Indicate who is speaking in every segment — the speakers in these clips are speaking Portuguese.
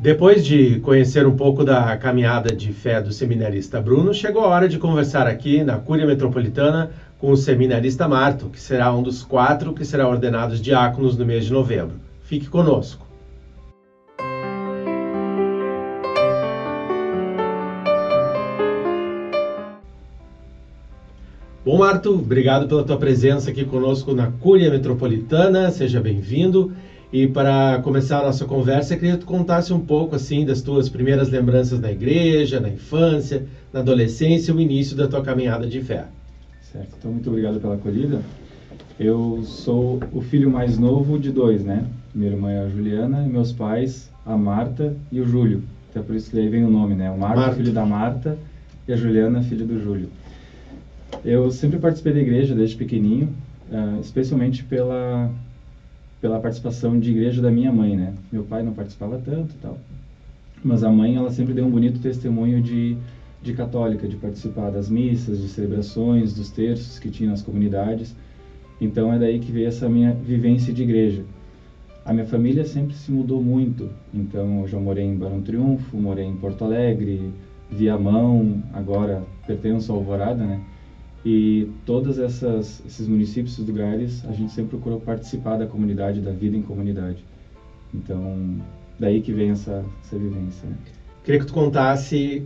Speaker 1: Depois de conhecer um pouco da caminhada de fé do seminarista Bruno, chegou a hora de conversar aqui na Cúria Metropolitana com o seminarista Marto, que será um dos quatro que será ordenados diáconos no mês de novembro. Fique conosco. Bom, Marto, obrigado pela tua presença aqui conosco na Cúria Metropolitana. Seja bem-vindo. E para começar a nossa conversa, eu queria que tu contasse um pouco assim das tuas primeiras lembranças na igreja, na infância, na adolescência, o início da tua caminhada de fé.
Speaker 2: Certo. Então, muito obrigado pela acolhida. Eu sou o filho mais novo de dois, né? Minha irmã é a Juliana e meus pais, a Marta e o Júlio. Até por isso que aí vem o nome, né? O Marco, Marta. filho da Marta, e a Juliana, filho do Júlio. Eu sempre participei da igreja desde pequenininho, uh, especialmente pela pela participação de igreja da minha mãe, né? Meu pai não participava tanto, tal. Mas a mãe, ela sempre deu um bonito testemunho de de católica, de participar das missas, de celebrações, dos terços que tinha nas comunidades. Então é daí que veio essa minha vivência de igreja. A minha família sempre se mudou muito. Então eu já morei em Barão Triunfo, morei em Porto Alegre, Viamão, agora pertenço ao Alvorada, né? E todos essas, esses municípios, esses lugares, a gente sempre procurou participar da comunidade, da vida em comunidade. Então, daí que vem essa, essa vivência. Né?
Speaker 1: Queria que tu contasse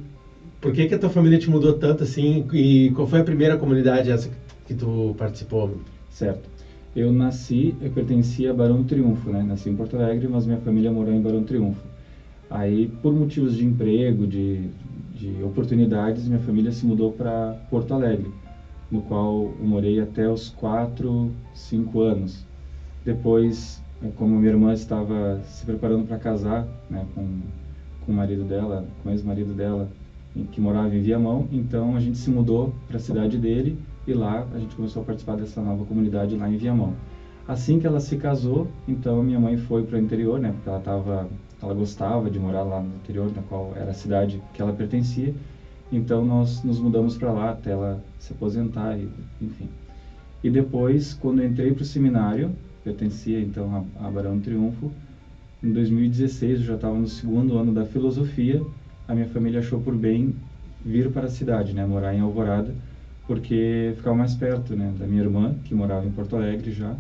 Speaker 1: por que, que a tua família te mudou tanto assim e qual foi a primeira comunidade essa que tu participou?
Speaker 2: Certo. Eu nasci, eu pertencia a Barão do Triunfo, né? Nasci em Porto Alegre, mas minha família morou em Barão do Triunfo. Aí, por motivos de emprego, de, de oportunidades, minha família se mudou para Porto Alegre no qual eu morei até os 4, 5 anos. Depois, eh, como minha irmã estava se preparando para casar né, com, com o marido dela, com o ex-marido dela, que morava em Viamão, então a gente se mudou para a cidade dele e lá a gente começou a participar dessa nova comunidade lá em Viamão. Assim que ela se casou, então minha mãe foi para o interior, né, porque ela tava, ela gostava de morar lá no interior, na qual era a cidade que ela pertencia. Então nós nos mudamos para lá até ela se aposentar, e, enfim. E depois, quando entrei para o seminário, pertencia então a, a Barão Triunfo, em 2016 eu já estava no segundo ano da filosofia, a minha família achou por bem vir para a cidade, né, morar em Alvorada, porque ficava mais perto, né, da minha irmã, que morava em Porto Alegre já,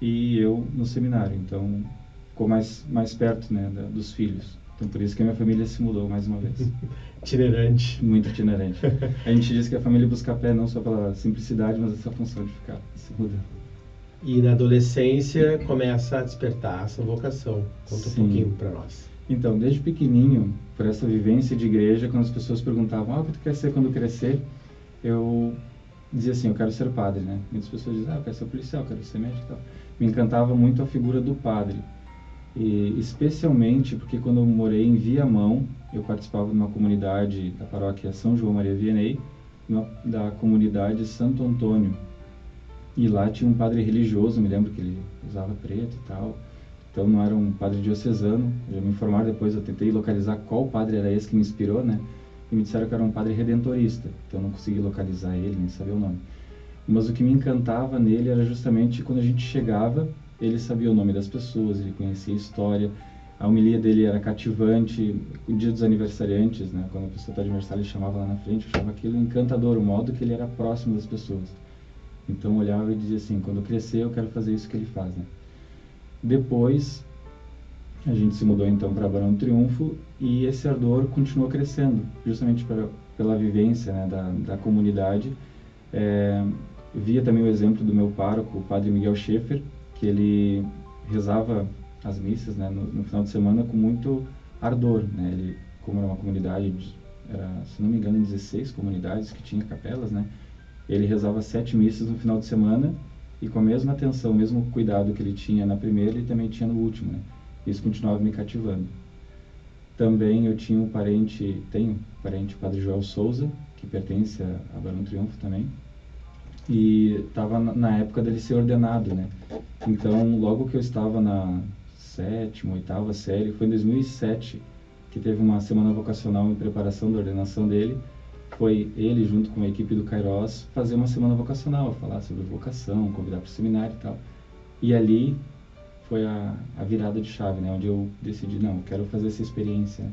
Speaker 2: e eu no seminário, então ficou mais mais perto, né, da, dos filhos. Então por isso que a minha família se mudou mais uma vez.
Speaker 1: itinerante.
Speaker 2: Muito itinerante. A gente diz que a família busca pé não só pela simplicidade, mas essa função de ficar se mudando.
Speaker 1: E na adolescência começa a despertar essa vocação. Conta Sim. um pouquinho para nós.
Speaker 2: Então, desde pequenininho, por essa vivência de igreja, quando as pessoas perguntavam, ah, o que tu quer ser quando crescer? Eu dizia assim, eu quero ser padre, né? Muitas pessoas dizem, ah, eu quero ser policial, eu quero ser médico e tal. Me encantava muito a figura do padre. E especialmente porque quando eu morei em Viamão, eu participava de uma comunidade da paróquia São João Maria Vianney, da comunidade Santo Antônio. E lá tinha um padre religioso, me lembro que ele usava preto e tal. Então não era um padre diocesano. Já me informaram depois, eu tentei localizar qual padre era esse que me inspirou, né? E me disseram que era um padre redentorista. Então não consegui localizar ele, nem saber o nome. Mas o que me encantava nele era justamente quando a gente chegava ele sabia o nome das pessoas, ele conhecia a história. A homilia dele era cativante. O dia dos aniversariantes, né, quando a pessoa está de aniversário, ele chamava lá na frente, achava aquilo encantador, o modo que ele era próximo das pessoas. Então olhava e dizia assim: quando eu crescer, eu quero fazer isso que ele faz. Né? Depois, a gente se mudou então para Barão do Triunfo e esse ardor continuou crescendo, justamente pela, pela vivência né, da, da comunidade. É, via também o exemplo do meu pároco, o padre Miguel Schaefer, que ele rezava as missas né, no, no, final de semana com muito ardor. Né? Ele, como era uma comunidade, era, se não me engano, 16 comunidades que tinha capelas, né? ele rezava sete missas no final de semana e com a mesma atenção, o mesmo cuidado que ele tinha na primeira, ele também tinha no último. Né? Isso continuava me cativando. Também eu tinha um parente, tenho um parente, o Padre Joel Souza, que pertence a, a Barão Triunfo também, e estava na época dele ser ordenado, né? Então, logo que eu estava na sétima, oitava série, foi em 2007 que teve uma semana vocacional em preparação da ordenação dele. Foi ele, junto com a equipe do Kairos, fazer uma semana vocacional, falar sobre vocação, convidar para o seminário e tal. E ali foi a, a virada de chave, né? Onde eu decidi, não, quero fazer essa experiência.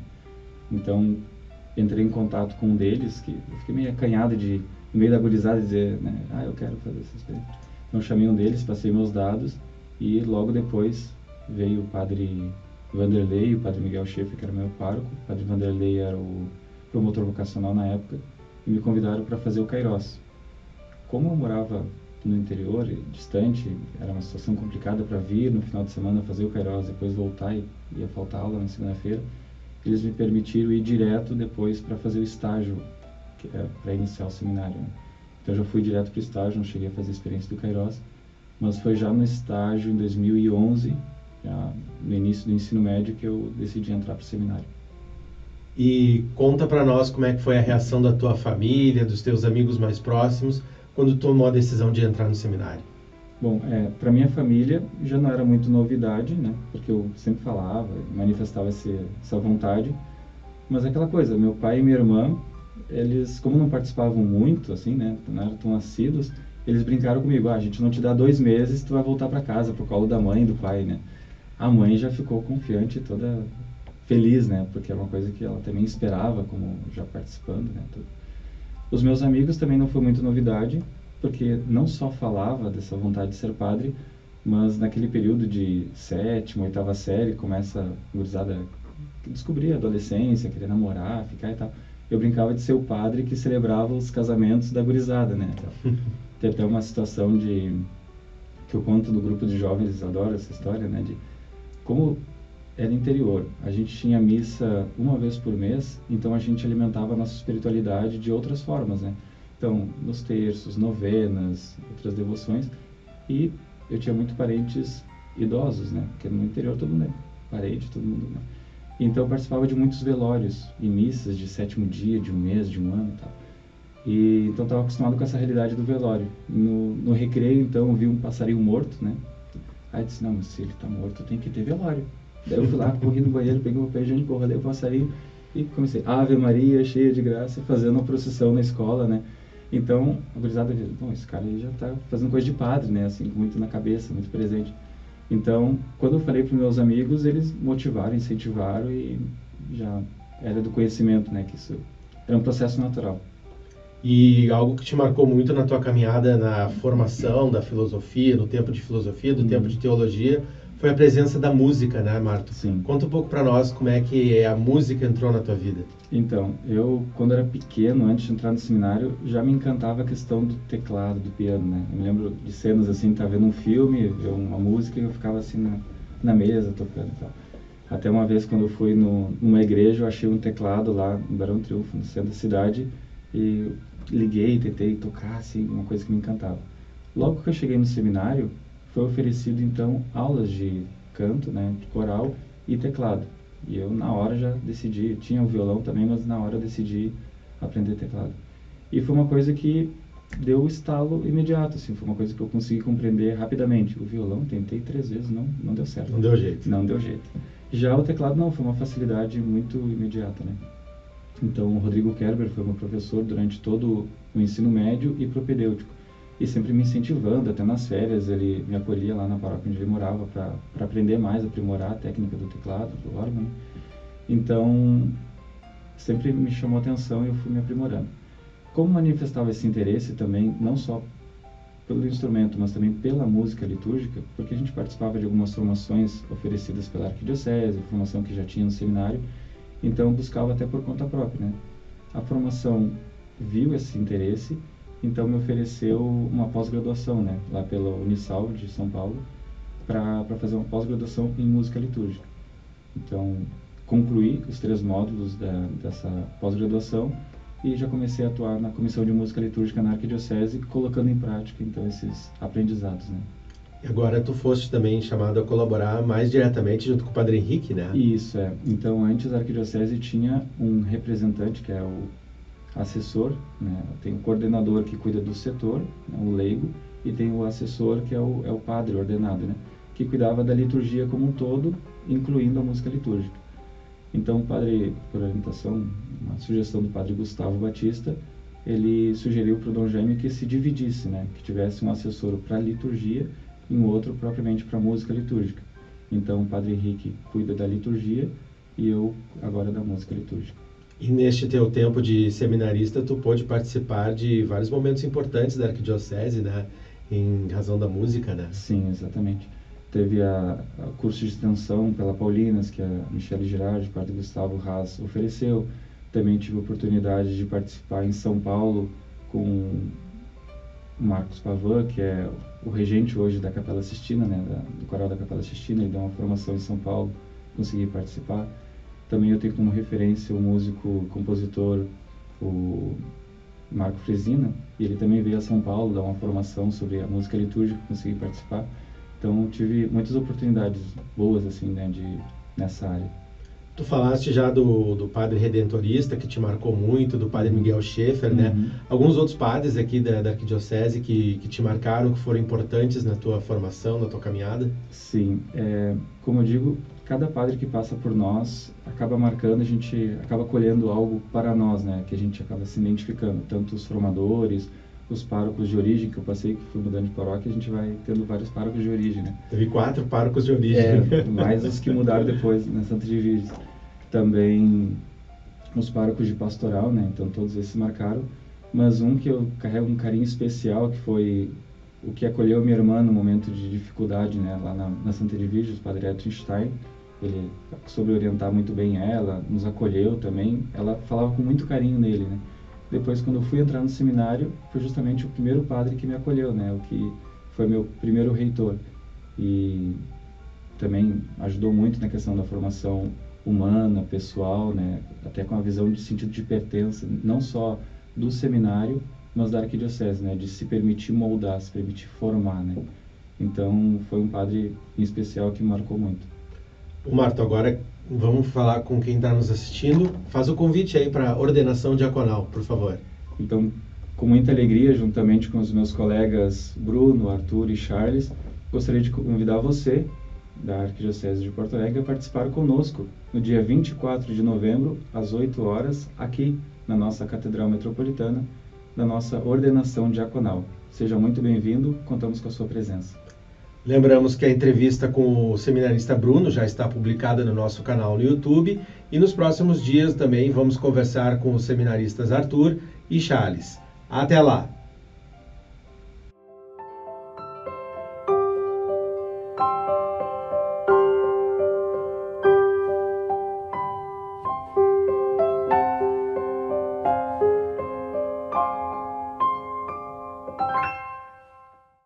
Speaker 2: Então, entrei em contato com um deles, que eu fiquei meio acanhado de, no meio da gurizada, dizer, né? Ah, eu quero fazer essa experiência. Então, chamei um deles, passei meus dados e logo depois veio o padre Vanderlei, o padre Miguel Schaefer, que era meu pároco. O padre Vanderlei era o promotor vocacional na época e me convidaram para fazer o Kairos. Como eu morava no interior, distante, era uma situação complicada para vir no final de semana fazer o Kairos, depois voltar e ia faltar aula na segunda-feira, eles me permitiram ir direto depois para fazer o estágio, para iniciar o seminário. Né? Então eu já fui direto para o estágio, não cheguei a fazer a experiência do Kairos, mas foi já no estágio em 2011, no início do ensino médio, que eu decidi entrar para o seminário.
Speaker 1: E conta para nós como é que foi a reação da tua família, dos teus amigos mais próximos, quando tomou a decisão de entrar no seminário?
Speaker 2: Bom, é, para minha família já não era muito novidade, né? Porque eu sempre falava, manifestava esse, essa vontade. Mas é aquela coisa, meu pai e minha irmã, eles, como não participavam muito, assim, né? Não eram tão assíduos, eles brincaram comigo, ah, a gente não te dá dois meses, tu vai voltar para casa, pro colo da mãe e do pai, né? A mãe já ficou confiante, toda feliz, né? Porque é uma coisa que ela também esperava, como já participando, né? Tudo. Os meus amigos também não foi muito novidade, porque não só falava dessa vontade de ser padre, mas naquele período de sétima, oitava série, começa a gurizada descobrir a adolescência, querer namorar, ficar e tal. Eu brincava de ser o padre que celebrava os casamentos da gurizada, né? Então, tem até uma situação de que eu conto do grupo de jovens, eles adoram essa história, né? De como era interior. A gente tinha missa uma vez por mês, então a gente alimentava a nossa espiritualidade de outras formas, né? Então, nos terços, novenas, outras devoções. E eu tinha muito parentes idosos, né? Porque no interior todo mundo é parente, todo mundo, né? Então eu participava de muitos velórios e missas de sétimo dia, de um mês, de um ano e tal. E então estava acostumado com essa realidade do velório. No, no recreio, então, eu vi um passarinho morto, né? Aí eu disse, não, mas se ele está morto, tem que ter velório. Daí eu fui lá, corri no banheiro, peguei o papel higiênico, enrolei o passarinho e comecei, Ave Maria, cheia de graça, fazendo uma procissão na escola, né? Então, a gurizada viu, bom, esse cara aí já está fazendo coisa de padre, né? Assim, muito na cabeça, muito presente. Então, quando eu falei para meus amigos, eles motivaram, incentivaram e já era do conhecimento, né? Que isso era um processo natural.
Speaker 1: E algo que te marcou muito na tua caminhada na formação da filosofia, no tempo de filosofia, do uhum. tempo de teologia, foi a presença da música, né, Marto?
Speaker 2: Sim.
Speaker 1: Conta um pouco para nós como é que a música entrou na tua vida.
Speaker 2: Então, eu, quando era pequeno, antes de entrar no seminário, já me encantava a questão do teclado, do piano, né? Eu me lembro de cenas assim, tá vendo um filme, uma música e eu ficava assim na, na mesa tocando e tal. Até uma vez, quando eu fui no, numa igreja, eu achei um teclado lá no Barão Triunfo, no centro da cidade, e liguei, tentei tocar, assim, uma coisa que me encantava. Logo que eu cheguei no seminário, foi oferecido então aulas de canto, né, de coral e teclado. E eu na hora já decidi, tinha o violão também, mas na hora decidi aprender teclado. E foi uma coisa que deu o estalo imediato, assim, foi uma coisa que eu consegui compreender rapidamente. O violão tentei três vezes, não, não deu certo.
Speaker 1: Não deu jeito.
Speaker 2: Não deu jeito. Já o teclado não, foi uma facilidade muito imediata, né? Então, o Rodrigo Kerber foi meu professor durante todo o ensino médio e propedêutico e sempre me incentivando, até nas férias ele me acolhia lá na paróquia onde ele morava para aprender mais, aprimorar a técnica do teclado, do órgão. Né? Então, sempre me chamou atenção e eu fui me aprimorando. Como manifestava esse interesse também, não só pelo instrumento, mas também pela música litúrgica, porque a gente participava de algumas formações oferecidas pela arquidiocese, formação que já tinha no seminário, então buscava até por conta própria. Né? A formação viu esse interesse então me ofereceu uma pós-graduação, né, lá pela Unisal de São Paulo, para fazer uma pós-graduação em música litúrgica. Então concluí os três módulos da, dessa pós-graduação e já comecei a atuar na comissão de música litúrgica na arquidiocese, colocando em prática então esses aprendizados, né.
Speaker 1: E agora tu foste também chamado a colaborar mais diretamente junto com o Padre Henrique, né?
Speaker 2: Isso, é. Então, antes a arquidiocese tinha um representante, que é o assessor, né? tem o coordenador que cuida do setor, né? o leigo, e tem o assessor que é o, é o padre ordenado, né? que cuidava da liturgia como um todo, incluindo a música litúrgica. Então o padre, por orientação, uma sugestão do padre Gustavo Batista, ele sugeriu para o Dom Jaime que se dividisse, né? que tivesse um assessor para a liturgia e um outro propriamente para a música litúrgica. Então o Padre Henrique cuida da liturgia e eu agora da música litúrgica.
Speaker 1: E neste teu tempo de seminarista, tu pôde participar de vários momentos importantes da arquidiocese, né? Em razão da música, né?
Speaker 2: Sim, exatamente. Teve a, a curso de extensão pela Paulinas, que a Michelle Girardi, o padre Gustavo Haas ofereceu. Também tive a oportunidade de participar em São Paulo com o Marcos Pavan, que é o regente hoje da Capela Sistina, né, da, do coral da Capela Sistina, ele deu uma formação em São Paulo, consegui participar. Também eu tenho como referência o músico, compositor, o Marco Fresina, e ele também veio a São Paulo dar uma formação sobre a música litúrgica, consegui participar. Então tive muitas oportunidades boas assim, né, de nessa área.
Speaker 1: Tu falaste já do, do padre redentorista que te marcou muito, do padre Miguel Schaefer, né? uhum. né? Alguns outros padres aqui da, da arquidiocese que, que te marcaram, que foram importantes na tua formação, na tua caminhada?
Speaker 2: Sim, é, como eu digo, cada padre que passa por nós acaba marcando, a gente acaba colhendo algo para nós, né? Que a gente acaba se identificando, tanto os formadores, os párocos de origem que eu passei, que fui mudando de paróquia, a gente vai tendo vários párocos de origem, né?
Speaker 1: Teve quatro párocos de origem.
Speaker 2: É, mais os que mudaram depois na Santa Divide. Também os párocos de pastoral, né? Então todos esses marcaram. Mas um que eu carrego um carinho especial, que foi o que acolheu minha irmã no momento de dificuldade, né? Lá na, na Santa Divide, o Padre Edson Stein ele soube orientar muito bem ela, nos acolheu também. Ela falava com muito carinho nele, né? Depois, quando eu fui entrar no seminário, foi justamente o primeiro padre que me acolheu, né? O que foi meu primeiro reitor. E também ajudou muito na questão da formação humana, pessoal, né? Até com a visão de sentido de pertença, não só do seminário, mas da arquidiocese, né? De se permitir moldar, se permitir formar, né? Então, foi um padre em especial que me marcou muito.
Speaker 1: O Marto, agora vamos falar com quem está nos assistindo. Faz o convite aí para ordenação diaconal, por favor.
Speaker 2: Então, com muita alegria, juntamente com os meus colegas Bruno, Arthur e Charles, gostaria de convidar você, da Arquidiocese de Porto Alegre, a participar conosco no dia 24 de novembro, às 8 horas, aqui na nossa Catedral Metropolitana, da nossa ordenação diaconal. Seja muito bem-vindo, contamos com a sua presença.
Speaker 1: Lembramos que a entrevista com o seminarista Bruno já está publicada no nosso canal no YouTube e nos próximos dias também vamos conversar com os seminaristas Arthur e Charles. Até lá!